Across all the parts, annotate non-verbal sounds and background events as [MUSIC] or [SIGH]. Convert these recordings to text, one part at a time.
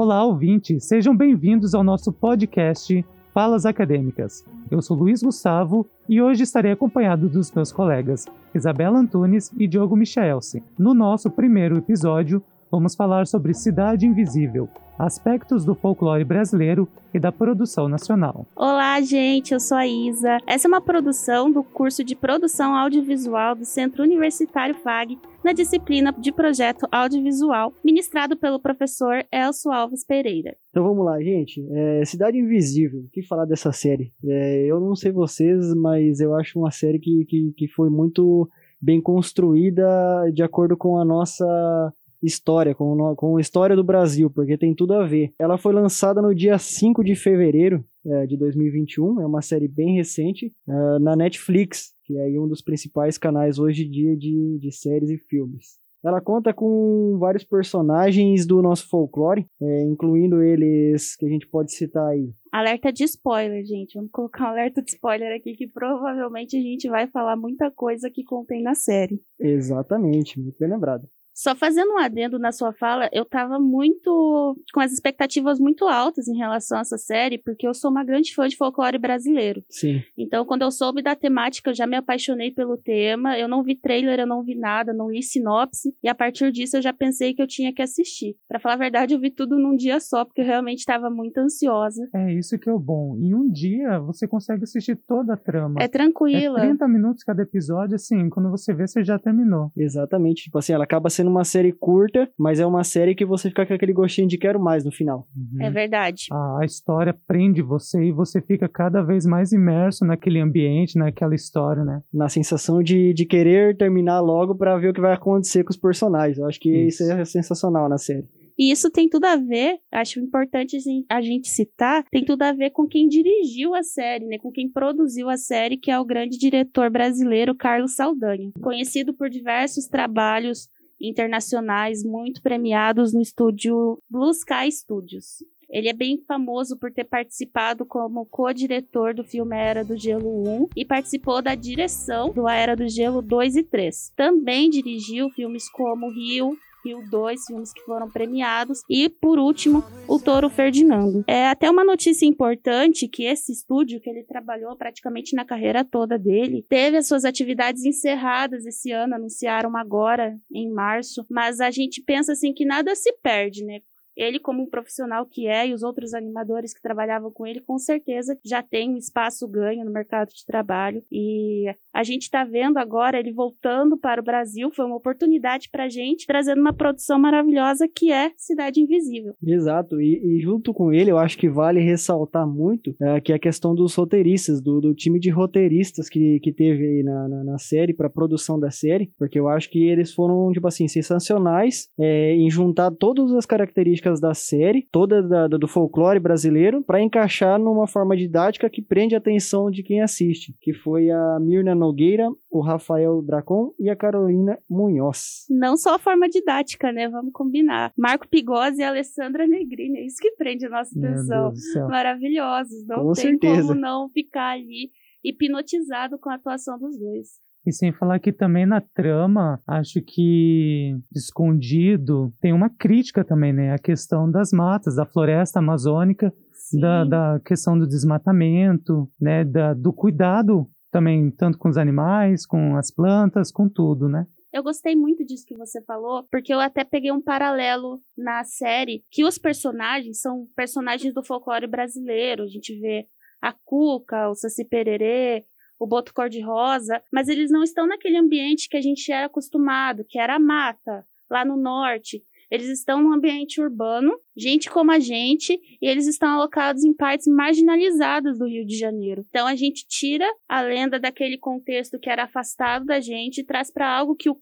Olá, ouvintes! Sejam bem-vindos ao nosso podcast Falas Acadêmicas. Eu sou Luiz Gustavo e hoje estarei acompanhado dos meus colegas Isabela Antunes e Diogo Michelsi. No nosso primeiro episódio, vamos falar sobre Cidade Invisível, aspectos do folclore brasileiro e da produção nacional. Olá, gente, eu sou a Isa. Essa é uma produção do curso de Produção Audiovisual do Centro Universitário FAG, na disciplina de Projeto Audiovisual, ministrado pelo professor Elcio Alves Pereira. Então vamos lá, gente. É, Cidade Invisível, o que falar dessa série? É, eu não sei vocês, mas eu acho uma série que, que, que foi muito bem construída de acordo com a nossa história, com, com a história do Brasil, porque tem tudo a ver. Ela foi lançada no dia 5 de fevereiro é, de 2021, é uma série bem recente, é, na Netflix, que é aí um dos principais canais hoje em dia de, de séries e filmes. Ela conta com vários personagens do nosso folclore, é, incluindo eles que a gente pode citar aí. Alerta de spoiler, gente. Vamos colocar um alerta de spoiler aqui que provavelmente a gente vai falar muita coisa que contém na série. Exatamente, muito bem lembrado. Só fazendo um adendo na sua fala, eu tava muito. com as expectativas muito altas em relação a essa série, porque eu sou uma grande fã de folclore brasileiro. Sim. Então, quando eu soube da temática, eu já me apaixonei pelo tema. Eu não vi trailer, eu não vi nada, não li sinopse. E a partir disso, eu já pensei que eu tinha que assistir. Para falar a verdade, eu vi tudo num dia só, porque eu realmente estava muito ansiosa. É isso que é o bom. Em um dia, você consegue assistir toda a trama. É tranquila. É 30 minutos cada episódio, assim, quando você vê, você já terminou. Exatamente. Tipo assim, ela acaba sendo uma série curta, mas é uma série que você fica com aquele gostinho de quero mais no final. Uhum. É verdade. A, a, história prende você e você fica cada vez mais imerso naquele ambiente, naquela história, né? Na sensação de, de querer terminar logo para ver o que vai acontecer com os personagens. Eu acho que isso, isso é sensacional na série. E isso tem tudo a ver, acho importante a gente citar, tem tudo a ver com quem dirigiu a série, né? Com quem produziu a série, que é o grande diretor brasileiro Carlos Saldanha. Conhecido por diversos trabalhos internacionais muito premiados no estúdio Blue Sky Studios. Ele é bem famoso por ter participado como co-diretor do filme A Era do Gelo 1 e participou da direção do A Era do Gelo 2 e 3. Também dirigiu filmes como Rio, Rio 2, filmes que foram premiados. E, por último, O Toro Ferdinando. É até uma notícia importante que esse estúdio, que ele trabalhou praticamente na carreira toda dele, teve as suas atividades encerradas esse ano, anunciaram agora, em março. Mas a gente pensa assim que nada se perde, né? Ele, como um profissional que é, e os outros animadores que trabalhavam com ele, com certeza já tem um espaço ganho no mercado de trabalho. E a gente está vendo agora ele voltando para o Brasil. Foi uma oportunidade para a gente, trazendo uma produção maravilhosa que é Cidade Invisível. Exato. E, e junto com ele, eu acho que vale ressaltar muito é, que é a questão dos roteiristas, do, do time de roteiristas que, que teve aí na, na, na série, para produção da série, porque eu acho que eles foram, tipo assim, sensacionais é, em juntar todas as características da série, toda da, do folclore brasileiro, para encaixar numa forma didática que prende a atenção de quem assiste, que foi a Mirna Nogueira, o Rafael Dracon e a Carolina Munhoz. Não só a forma didática, né? Vamos combinar. Marco Pigozzi e Alessandra Negrini, é isso que prende a nossa atenção. Maravilhosos, não com tem certeza. como não ficar ali hipnotizado com a atuação dos dois. E sem falar que também na trama, acho que escondido tem uma crítica também, né? A questão das matas, da floresta amazônica, da, da, questão do desmatamento, né? Da, do cuidado também, tanto com os animais, com as plantas, com tudo, né? Eu gostei muito disso que você falou, porque eu até peguei um paralelo na série, que os personagens são personagens do folclore brasileiro. A gente vê a Cuca, o Saci Pererê, o boto cor-de-rosa, mas eles não estão naquele ambiente que a gente era acostumado, que era a mata, lá no norte. Eles estão num ambiente urbano, gente como a gente, e eles estão alocados em partes marginalizadas do Rio de Janeiro. Então a gente tira a lenda daquele contexto que era afastado da gente e traz para algo que o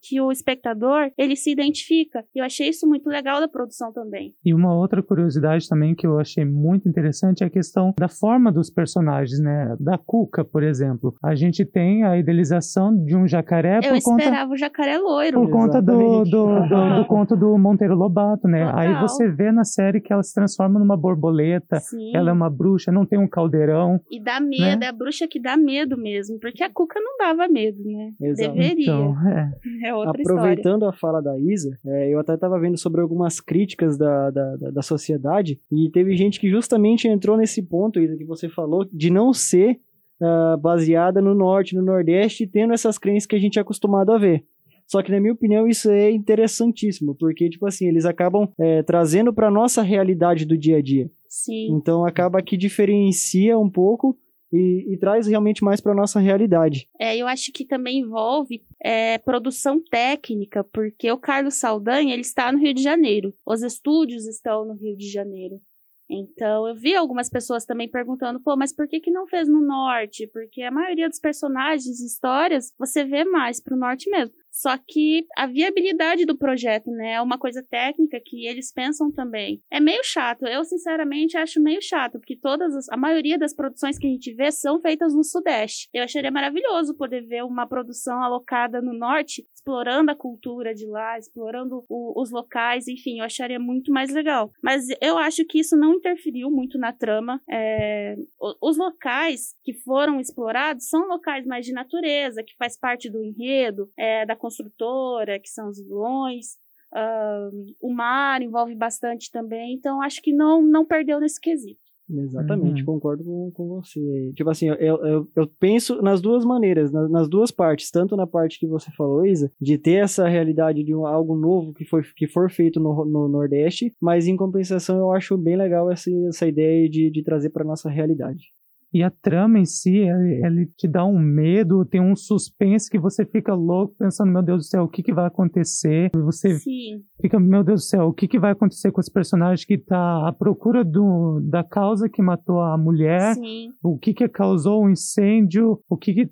que o espectador ele se identifica. E eu achei isso muito legal da produção também. E uma outra curiosidade também que eu achei muito interessante é a questão da forma dos personagens, né? Da Cuca, por exemplo. A gente tem a idealização de um jacaré eu por conta... esperava o jacaré loiro. Por conta do, do, do, do, [LAUGHS] conto do Monteiro Lobato, né? Total. Aí você vê na série que ela se transforma numa borboleta, Sim. ela é uma bruxa, não tem um caldeirão. E dá medo, né? é a bruxa que dá medo mesmo, porque a Cuca não dava medo, né? Exato. Deveria. Então, é. [LAUGHS] É outra Aproveitando história. a fala da Isa, é, eu até estava vendo sobre algumas críticas da, da, da, da sociedade e teve gente que justamente entrou nesse ponto, Isa, que você falou, de não ser uh, baseada no norte, no nordeste, tendo essas crenças que a gente é acostumado a ver. Só que, na minha opinião, isso é interessantíssimo, porque, tipo assim, eles acabam é, trazendo para nossa realidade do dia a dia. Sim. Então, acaba que diferencia um pouco e, e traz realmente mais para nossa realidade. É, eu acho que também envolve é, produção técnica, porque o Carlos Saldanha ele está no Rio de Janeiro, os estúdios estão no Rio de Janeiro. Então, eu vi algumas pessoas também perguntando, pô, mas por que, que não fez no norte? Porque a maioria dos personagens e histórias você vê mais pro norte mesmo. Só que a viabilidade do projeto, né, é uma coisa técnica que eles pensam também. É meio chato. Eu, sinceramente, acho meio chato, porque todas as, a maioria das produções que a gente vê são feitas no Sudeste. Eu acharia maravilhoso poder ver uma produção alocada no Norte, explorando a cultura de lá, explorando o, os locais, enfim, eu acharia muito mais legal. Mas eu acho que isso não interferiu muito na trama. É, os locais que foram explorados são locais mais de natureza, que faz parte do enredo, é, da construtora, que são os vilões. Uh, o mar envolve bastante também, então acho que não, não perdeu nesse quesito. Exatamente, uhum. concordo com, com você. Tipo assim, eu, eu, eu penso nas duas maneiras, nas, nas, duas partes, tanto na parte que você falou, Isa, de ter essa realidade de um, algo novo que, foi, que for feito no, no Nordeste, mas em compensação eu acho bem legal essa, essa ideia de, de trazer para nossa realidade. E a trama em si, ele, ele, te dá um medo, tem um suspense que você fica louco pensando, meu Deus do céu, o que, que vai acontecer? E você Sim. fica, meu Deus do céu, o que, que vai acontecer com esse personagem que está à procura do, da causa que matou a mulher? Sim. O que que causou o um incêndio? O que que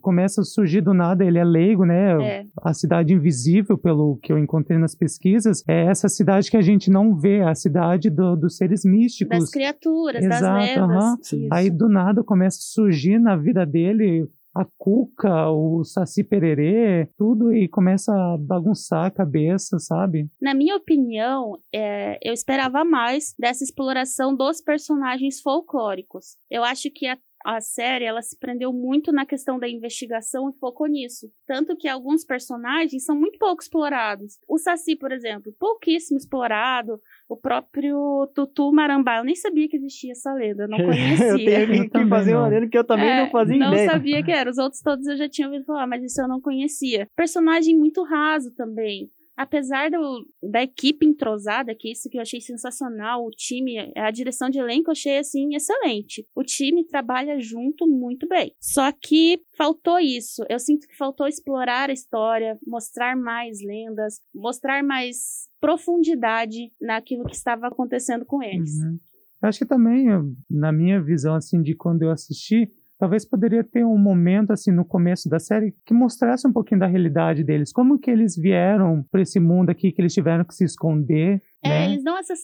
começa a surgir do nada, ele é leigo, né? É. A cidade invisível, pelo que eu encontrei nas pesquisas, é essa cidade que a gente não vê, a cidade do, dos seres místicos. Das criaturas, Exato, das lendas. Uhum. Aí do nada começa a surgir na vida dele a cuca, o saci pererê, tudo e começa a bagunçar a cabeça, sabe? Na minha opinião, é, eu esperava mais dessa exploração dos personagens folclóricos. Eu acho que a a série ela se prendeu muito na questão da investigação e focou nisso. Tanto que alguns personagens são muito pouco explorados. O Saci, por exemplo, pouquíssimo explorado. O próprio Tutu Marambá, eu nem sabia que existia essa lenda, não conhecia. [LAUGHS] eu tenho [LAUGHS] que fazer uma lenda que eu também é, não fazia não ideia. Não sabia que era. Os outros todos eu já tinha ouvido falar, mas isso eu não conhecia. Personagem muito raso também apesar do, da equipe entrosada, que isso que eu achei sensacional, o time, a direção de elenco eu achei assim excelente. O time trabalha junto muito bem. Só que faltou isso. Eu sinto que faltou explorar a história, mostrar mais lendas, mostrar mais profundidade naquilo que estava acontecendo com eles. Uhum. Acho que também, na minha visão, assim, de quando eu assisti, talvez poderia ter um momento assim no começo da série que mostrasse um pouquinho da realidade deles, como que eles vieram para esse mundo aqui que eles tiveram que se esconder. É, né? eles dão essa,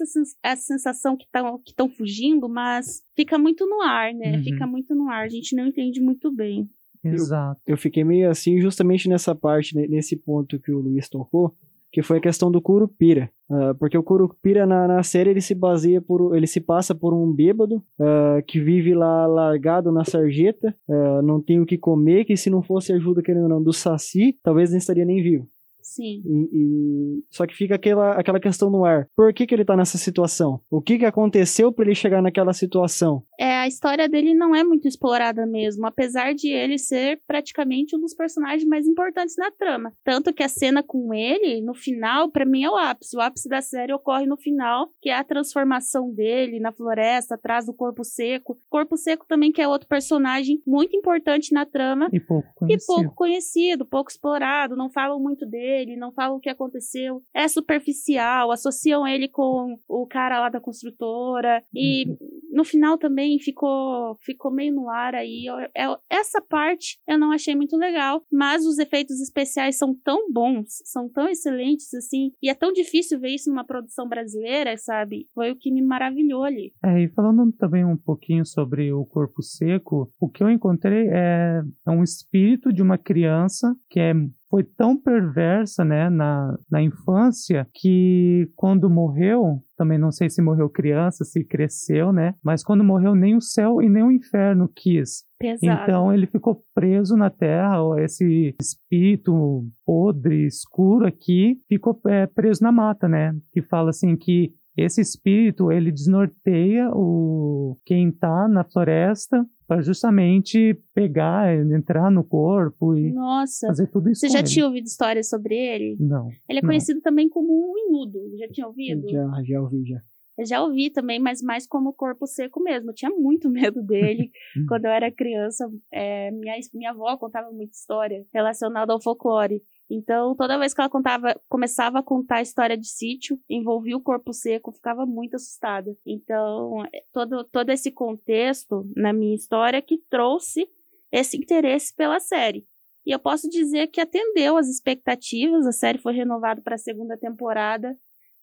essa sensação que estão que fugindo, mas fica muito no ar, né? Uhum. Fica muito no ar, a gente não entende muito bem. Exato. Eu, eu fiquei meio assim justamente nessa parte, nesse ponto que o Luiz tocou, que foi a questão do Curupira. Uh, porque o Curupira na, na, série ele se baseia por ele se passa por um bêbado uh, que vive lá largado na sarjeta, uh, não tem o que comer, que se não fosse ajuda querendo ou não do Saci, talvez não estaria nem vivo. Sim. E, e... Só que fica aquela, aquela questão no ar. Por que, que ele tá nessa situação? O que, que aconteceu para ele chegar naquela situação? É, a história dele não é muito explorada mesmo, apesar de ele ser praticamente um dos personagens mais importantes na trama. Tanto que a cena com ele, no final, para mim é o ápice. O ápice da série ocorre no final, que é a transformação dele na floresta, atrás do corpo seco. Corpo seco também, que é outro personagem muito importante na trama. E pouco conhecido. E pouco conhecido, pouco explorado, não falam muito dele ele, não falam o que aconteceu. É superficial, associam ele com o cara lá da construtora. E uhum. no final também ficou, ficou meio no ar aí. Eu, eu, essa parte eu não achei muito legal, mas os efeitos especiais são tão bons, são tão excelentes assim, e é tão difícil ver isso numa produção brasileira, sabe? Foi o que me maravilhou ali. É, e falando também um pouquinho sobre o corpo seco, o que eu encontrei é, é um espírito de uma criança que é foi tão perversa, né, na, na infância, que quando morreu, também não sei se morreu criança, se cresceu, né, mas quando morreu nem o céu e nem o inferno quis. Pesado. Então ele ficou preso na terra, esse espírito podre, escuro aqui, ficou é, preso na mata, né, que fala assim que esse espírito ele desnorteia o quem está na floresta para justamente pegar, entrar no corpo e Nossa. fazer tudo isso. Você já ele. tinha ouvido histórias sobre ele? Não. Ele é Não. conhecido também como um inudo. Já tinha ouvido? Já, já ouvi, já. Eu já ouvi também, mas mais como corpo seco mesmo. Eu tinha muito [LAUGHS] medo dele Hum. quando eu era criança. É, minha, minha avó contava muita história relacionada ao folclore. Então, toda vez que ela contava, começava a contar a história de sítio, envolvia o corpo seco, ficava muito assustada. Então, é, todo, todo esse contexto na minha história que trouxe esse interesse pela série. E eu posso dizer que atendeu às expectativas, a série foi renovada para a segunda temporada.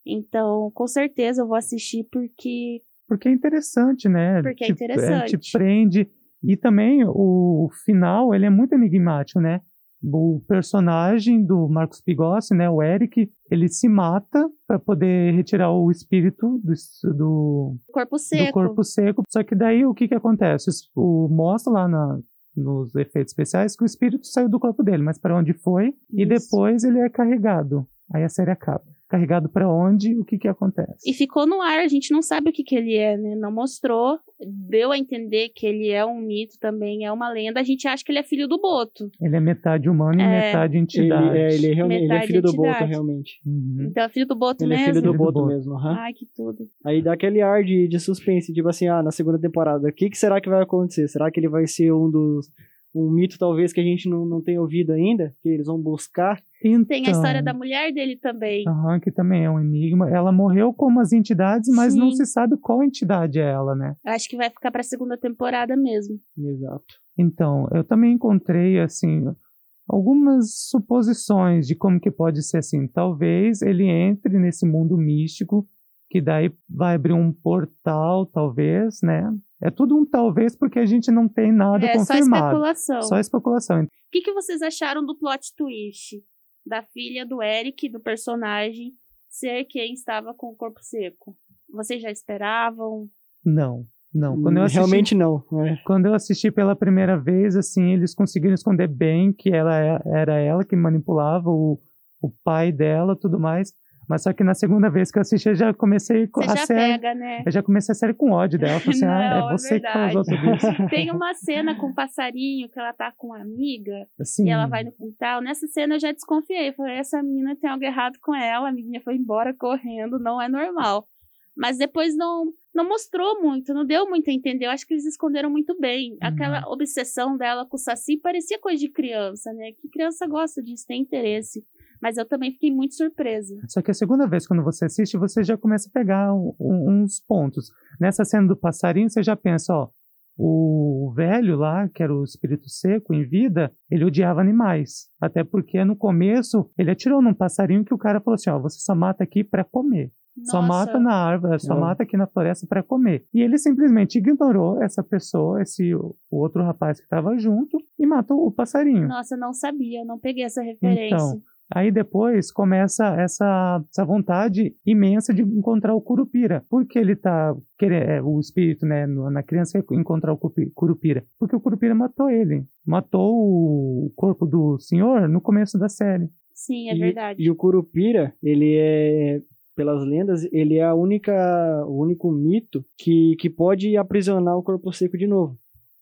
Então, com certeza eu vou assistir porque Porque é interessante, né? Porque é Te- interessante. te prende. E também o final, ele é muito enigmático, né? O personagem do Marcos Pigossi, né, o Eric, ele se mata para poder retirar o espírito do, do, corpo seco. do corpo seco. Só que daí o que que acontece? O, mostra lá na, nos efeitos especiais que o espírito saiu do corpo dele, mas para onde foi? E Isso. depois ele é carregado. Aí a série acaba. Carregado para onde? O que que acontece? E ficou no ar, a gente não sabe o que, que ele é, né? Não mostrou. Deu a entender que ele é um mito também, é uma lenda. A gente acha que ele é filho do Boto. Ele é metade humano e É. metade Ele, entidade. é, ele, é realmente, ele é filho do entidade. Boto, realmente. Uhum. Então é filho do Boto Ele é mesmo. filho do Filho do Boto Boto. mesmo, aham. Ai, que tudo. Aí dá aquele ar de, de suspense, tipo assim, ah, na segunda temporada, o que, que será que vai acontecer? Será que ele vai ser um dos. Um mito talvez que a gente não, não tenha ouvido ainda? Que eles vão buscar? Então, Tem a história da mulher dele também. Aham, que também é um enigma. Ela morreu como as entidades, mas não Sim. se sabe qual entidade é ela, né? Acho que vai ficar pra segunda temporada mesmo. Exato. Então, eu também encontrei, assim, algumas suposições de como que pode ser assim. Talvez ele entre nesse mundo místico, que daí vai abrir um portal, talvez, né? É tudo um talvez porque a gente não tem nada é só confirmado. especulação. Só especulação. O que, que vocês acharam do plot twist? Da filha do Eric, do personagem, ser quem estava com o corpo seco? Vocês já esperavam? Não, não. Quando eu assisti, Realmente não. é. quando eu assisti pela primeira vez, assim, eles conseguiram esconder bem que ela é- era ela que manipulava o, o pai dela, tudo mais. Mas só que na segunda vez que eu assisti, eu já comecei com Você a já série. pega, né? Eu já comecei a série com ódio dela. Falei assim, [LAUGHS] ah, Não, é é você que causou tudo isso. [LAUGHS] Tem uma cena com um passarinho que ela tá com uma amiga Assim, e ela vai no quintal. Nessa cena eu já desconfiei. Falei, essa menina tem algo errado com ela. A amiguinha foi embora correndo, não é normal. Mas depois não, não mostrou muito, não deu muito a entender. Eu acho que eles esconderam muito bem. Aquela obsessão dela com o Saci parecia coisa de criança, né? Que criança gosta disso, tem interesse. Mas eu também fiquei muito surpresa. Só que a segunda vez, quando você assiste, você já começa a pegar um- um- uns pontos. Nessa cena do passarinho, você já pensa, ó, o velho lá, que era o espírito seco em vida, ele odiava animais. Até porque no começo, ele atirou num passarinho que o cara falou assim, ó, você só mata aqui pra comer. Só Nossa, mata na árvore, só É. mata aqui na floresta para comer. E ele simplesmente ignorou essa pessoa, esse o outro rapaz que estava junto e matou o passarinho. Nossa, eu não sabia, não peguei essa referência. Então, Aí depois começa essa, essa vontade imensa de encontrar o Curupira. Por que ele tá querendo, é, o espírito, né, na criança encontrar o Curupira? Porque o Curupira matou ele. Matou o corpo do senhor no começo da série. Sim, é e, verdade. E o Curupira, ele é, pelas lendas, ele é a única, o único mito que, que pode aprisionar o corpo seco de novo.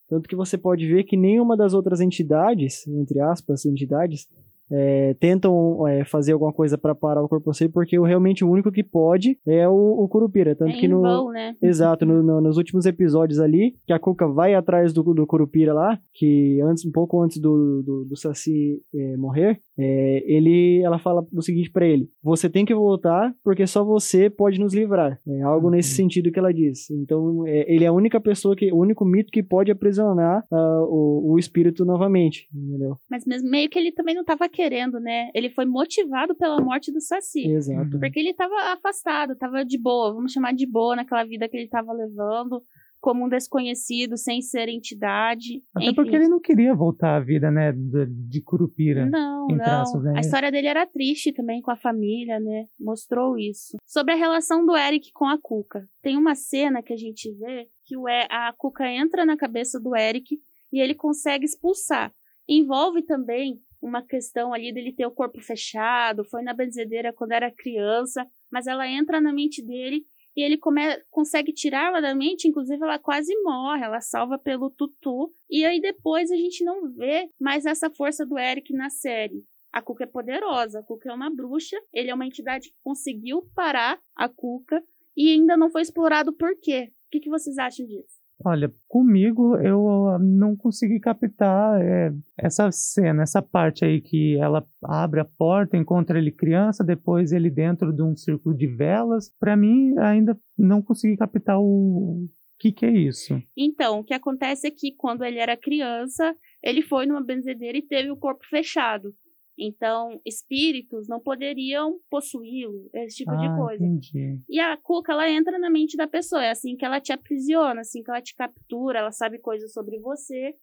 Tanto que você pode ver que nenhuma das outras entidades, entre aspas, entidades, é, tentam é, fazer alguma coisa para parar o corpo seco, porque o- realmente o único que pode é o, o Curupira. Tanto é que no, vão, né? [LAUGHS] Exato, no- no- nos últimos episódios ali, que a Cuca vai atrás do, do Curupira lá, que antes, um pouco antes do, do, do Saci eh, morrer, eh, ele, ela fala o seguinte pra ele: Você tem que voltar, porque só você pode nos livrar. É algo Uhum. nesse sentido que ela diz. Então, eh, ele é a única pessoa que, o único mito que pode aprisionar ah, o, o espírito novamente, entendeu? Mas mesmo, meio que ele também não tava querendo, né? Ele foi motivado pela morte do Saci. Exato. Uhum. Porque ele tava afastado, tava de boa, vamos chamar de boa naquela vida que ele tava levando. Como um desconhecido, sem ser entidade. Até enfim. porque ele não queria voltar à vida, né, de, de Curupira. Não, não. traços, né? A história dele era triste também com a família, né? Mostrou isso. Sobre a relação do Eric com a Cuca. Tem uma cena que a gente vê que o a Cuca entra na cabeça do Eric e ele consegue expulsar. Envolve também uma questão ali dele ter o corpo fechado, foi na benzedeira quando era criança, mas ela entra na mente dele e ele come- consegue tirá-la da mente, inclusive ela quase morre, ela salva pelo tutu, e aí depois a gente não vê mais essa força do Eric na série. A Cuca é poderosa, a Cuca é uma bruxa, ele é uma entidade que conseguiu parar a Cuca e ainda não foi explorado por quê. O que, que vocês acham disso? Olha, comigo eu ah, não consegui captar é, essa cena, essa parte aí que ela abre a porta, encontra ele criança, depois ele dentro de um círculo de velas. Pra mim, ainda não consegui captar o que que é isso. Então, o que acontece é que quando ele era criança, ele foi numa benzedeira e teve o corpo fechado. Então, espíritos não poderiam possuí-lo, esse tipo de ah, coisa. entendi. E a cuca, ela entra na mente da pessoa. É assim que ela te aprisiona, assim que ela te captura, ela sabe coisas sobre você.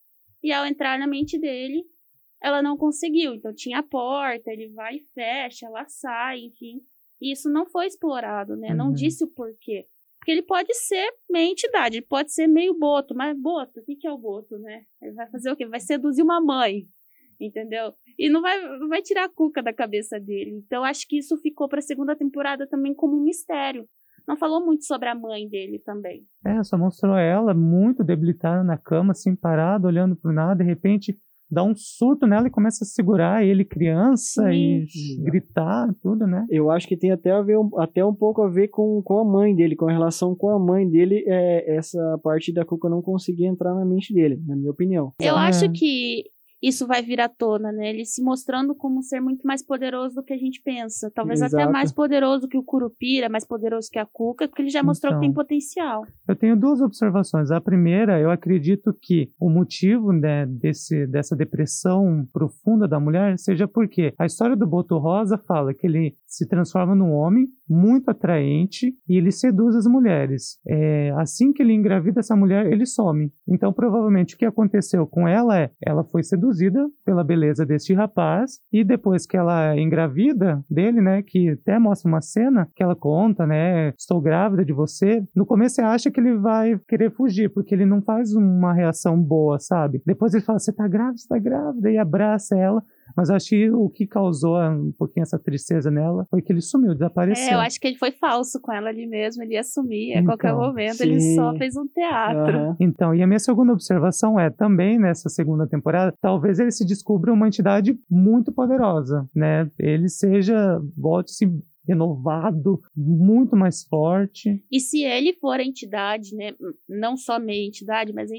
E ao entrar na mente dele, ela não conseguiu. Então tinha a porta, ele vai e fecha, ela sai, enfim. E isso não foi explorado, né? Não Uhum. disse o porquê. Porque ele pode ser meia entidade, ele pode ser meio boto, mas boto, o que, que é o boto, né? Ele vai fazer o quê? Vai seduzir uma mãe, entendeu? E não vai, não vai tirar a cuca da cabeça dele. Então acho que isso ficou pra segunda temporada também como um mistério. Não falou muito sobre a mãe dele também. É, só mostrou ela muito debilitada na cama, assim, parada, olhando pro nada, de repente dá um surto nela e começa a segurar ele criança e Sim. gritar, tudo, né? Eu acho que tem até, a ver, um- até um pouco a ver com, com a mãe dele, com a relação com a mãe dele, é, essa parte da Cuca não conseguir entrar na mente dele, na minha opinião. Eu É. acho que isso vai vir à tona, né? Ele se mostrando como um ser muito mais poderoso do que a gente pensa. Talvez até Exato. mais poderoso que o Curupira, mais poderoso que a Cuca, porque ele já mostrou que Então. tem potencial. Eu tenho duas observações. A primeira, eu acredito que o motivo né, desse, dessa depressão profunda da mulher seja porque a história do Boto Rosa fala que ele se transforma num homem muito atraente e ele seduz as mulheres. É, assim que ele engravida essa mulher, ele some. Então, provavelmente, o que aconteceu com ela é ela foi seduzida pela beleza deste rapaz e depois que ela engravida dele, né, que até mostra uma cena que ela conta, né, estou grávida de você. No começo você acha que ele vai querer fugir porque ele não faz uma reação boa, sabe? Depois ele fala: "Você tá grávida, você tá grávida" e abraça ela. Mas acho que o que causou um pouquinho essa tristeza nela foi que ele sumiu, desapareceu. É, eu acho que ele foi falso com ela ali mesmo, ele ia sumir a qualquer Então, momento, ele sim. só fez um teatro. Aham. Então, e a minha segunda observação é também nessa segunda temporada, talvez ele se descubra uma entidade muito poderosa, né? Ele seja, volte-se renovado, muito mais forte. E se ele for a entidade, né, não só meia entidade, mas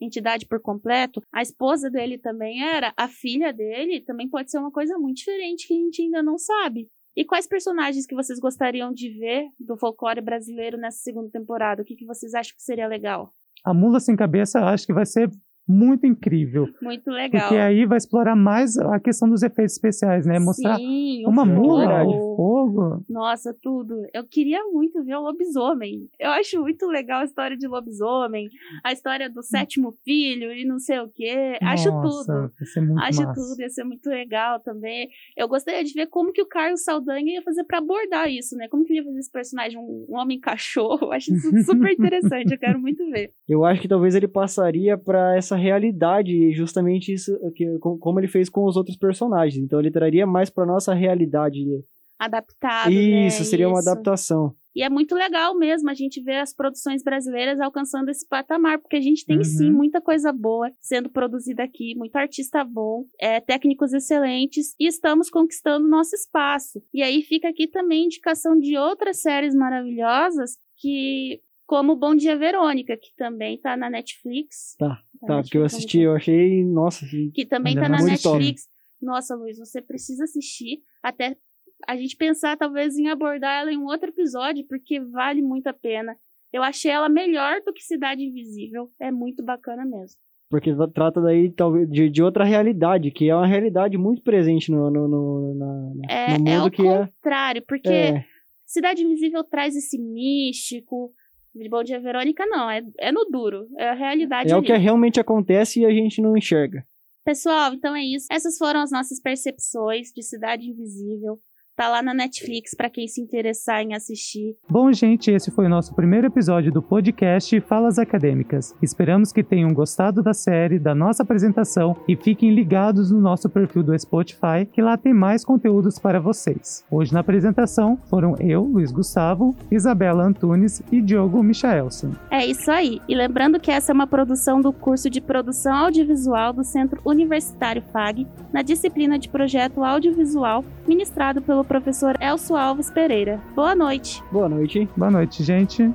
entidade por completo, a esposa dele também era, a filha dele também pode ser uma coisa muito diferente que a gente ainda não sabe. E quais personagens que vocês gostariam de ver do folclore brasileiro nessa segunda temporada? O que, que vocês acham que seria legal? A Mula Sem Cabeça acho que vai ser muito incrível, Muito legal. porque aí vai explorar mais a questão dos efeitos especiais, né? Mostrar Sim, uma mula de fogo. Nossa, tudo. Eu queria muito ver o lobisomem. Eu acho muito legal a história de lobisomem, a história do sétimo filho e não sei o quê. Acho Nossa, tudo. Vai ser muito Acho massa. tudo, ia ser muito legal também. Eu gostaria de ver como que o Carlos Saldanha ia fazer pra abordar isso, né? Como que ele ia fazer esse personagem, um, um homem cachorro. [LAUGHS] Eu acho isso super interessante, eu quero muito ver. Eu acho que talvez ele passaria pra essa realidade, justamente isso que, com- como ele fez com os outros personagens. Então ele traria mais pra nossa realidade. Adaptado, né? isso, seria uma Isso. adaptação. E é muito legal mesmo a gente ver as produções brasileiras alcançando esse patamar, porque a gente tem Uhum. sim muita coisa boa sendo produzida aqui, muito artista bom, é, técnicos excelentes, e estamos conquistando nosso espaço. E aí fica aqui também indicação de outras séries maravilhosas que. Como Bom Dia Verônica, que também tá na Netflix. Tá, Na Tá, porque eu assisti, eu achei, nossa, que- que também tá na. Netflix. Nossa, Luiz, você precisa assistir até a gente pensar talvez em abordar ela em um outro episódio, porque vale muito a pena. Eu achei ela melhor do que Cidade Invisível. É muito bacana mesmo. porque tra- trata daí talvez de, de outra realidade, que é uma realidade muito presente no, no, no, na- É, no é mundo o que é, contrário, porque é Cidade Invisível traz esse místico, De Bom Dia Verônica, não. É, é no duro. É a realidade. É ali. o que realmente acontece e a gente não enxerga. Pessoal, então é isso. Essas foram as nossas percepções de Cidade Invisível. Tá lá na Netflix para quem se interessar em assistir. Bom, gente, esse foi o nosso primeiro episódio do podcast Falas Acadêmicas. Esperamos que tenham gostado da série, da nossa apresentação e fiquem ligados no nosso perfil do Spotify, que lá tem mais conteúdos para vocês. Hoje na apresentação foram eu, Luiz Gustavo, Isabela Antunes e Diogo Michaelson. É isso aí. E lembrando que essa é uma produção do curso de Produção Audiovisual do Centro Universitário FAG, na disciplina de Projeto Audiovisual, ministrado pelo professor Elcio Alves Pereira. Boa noite! Boa noite. Boa noite, gente.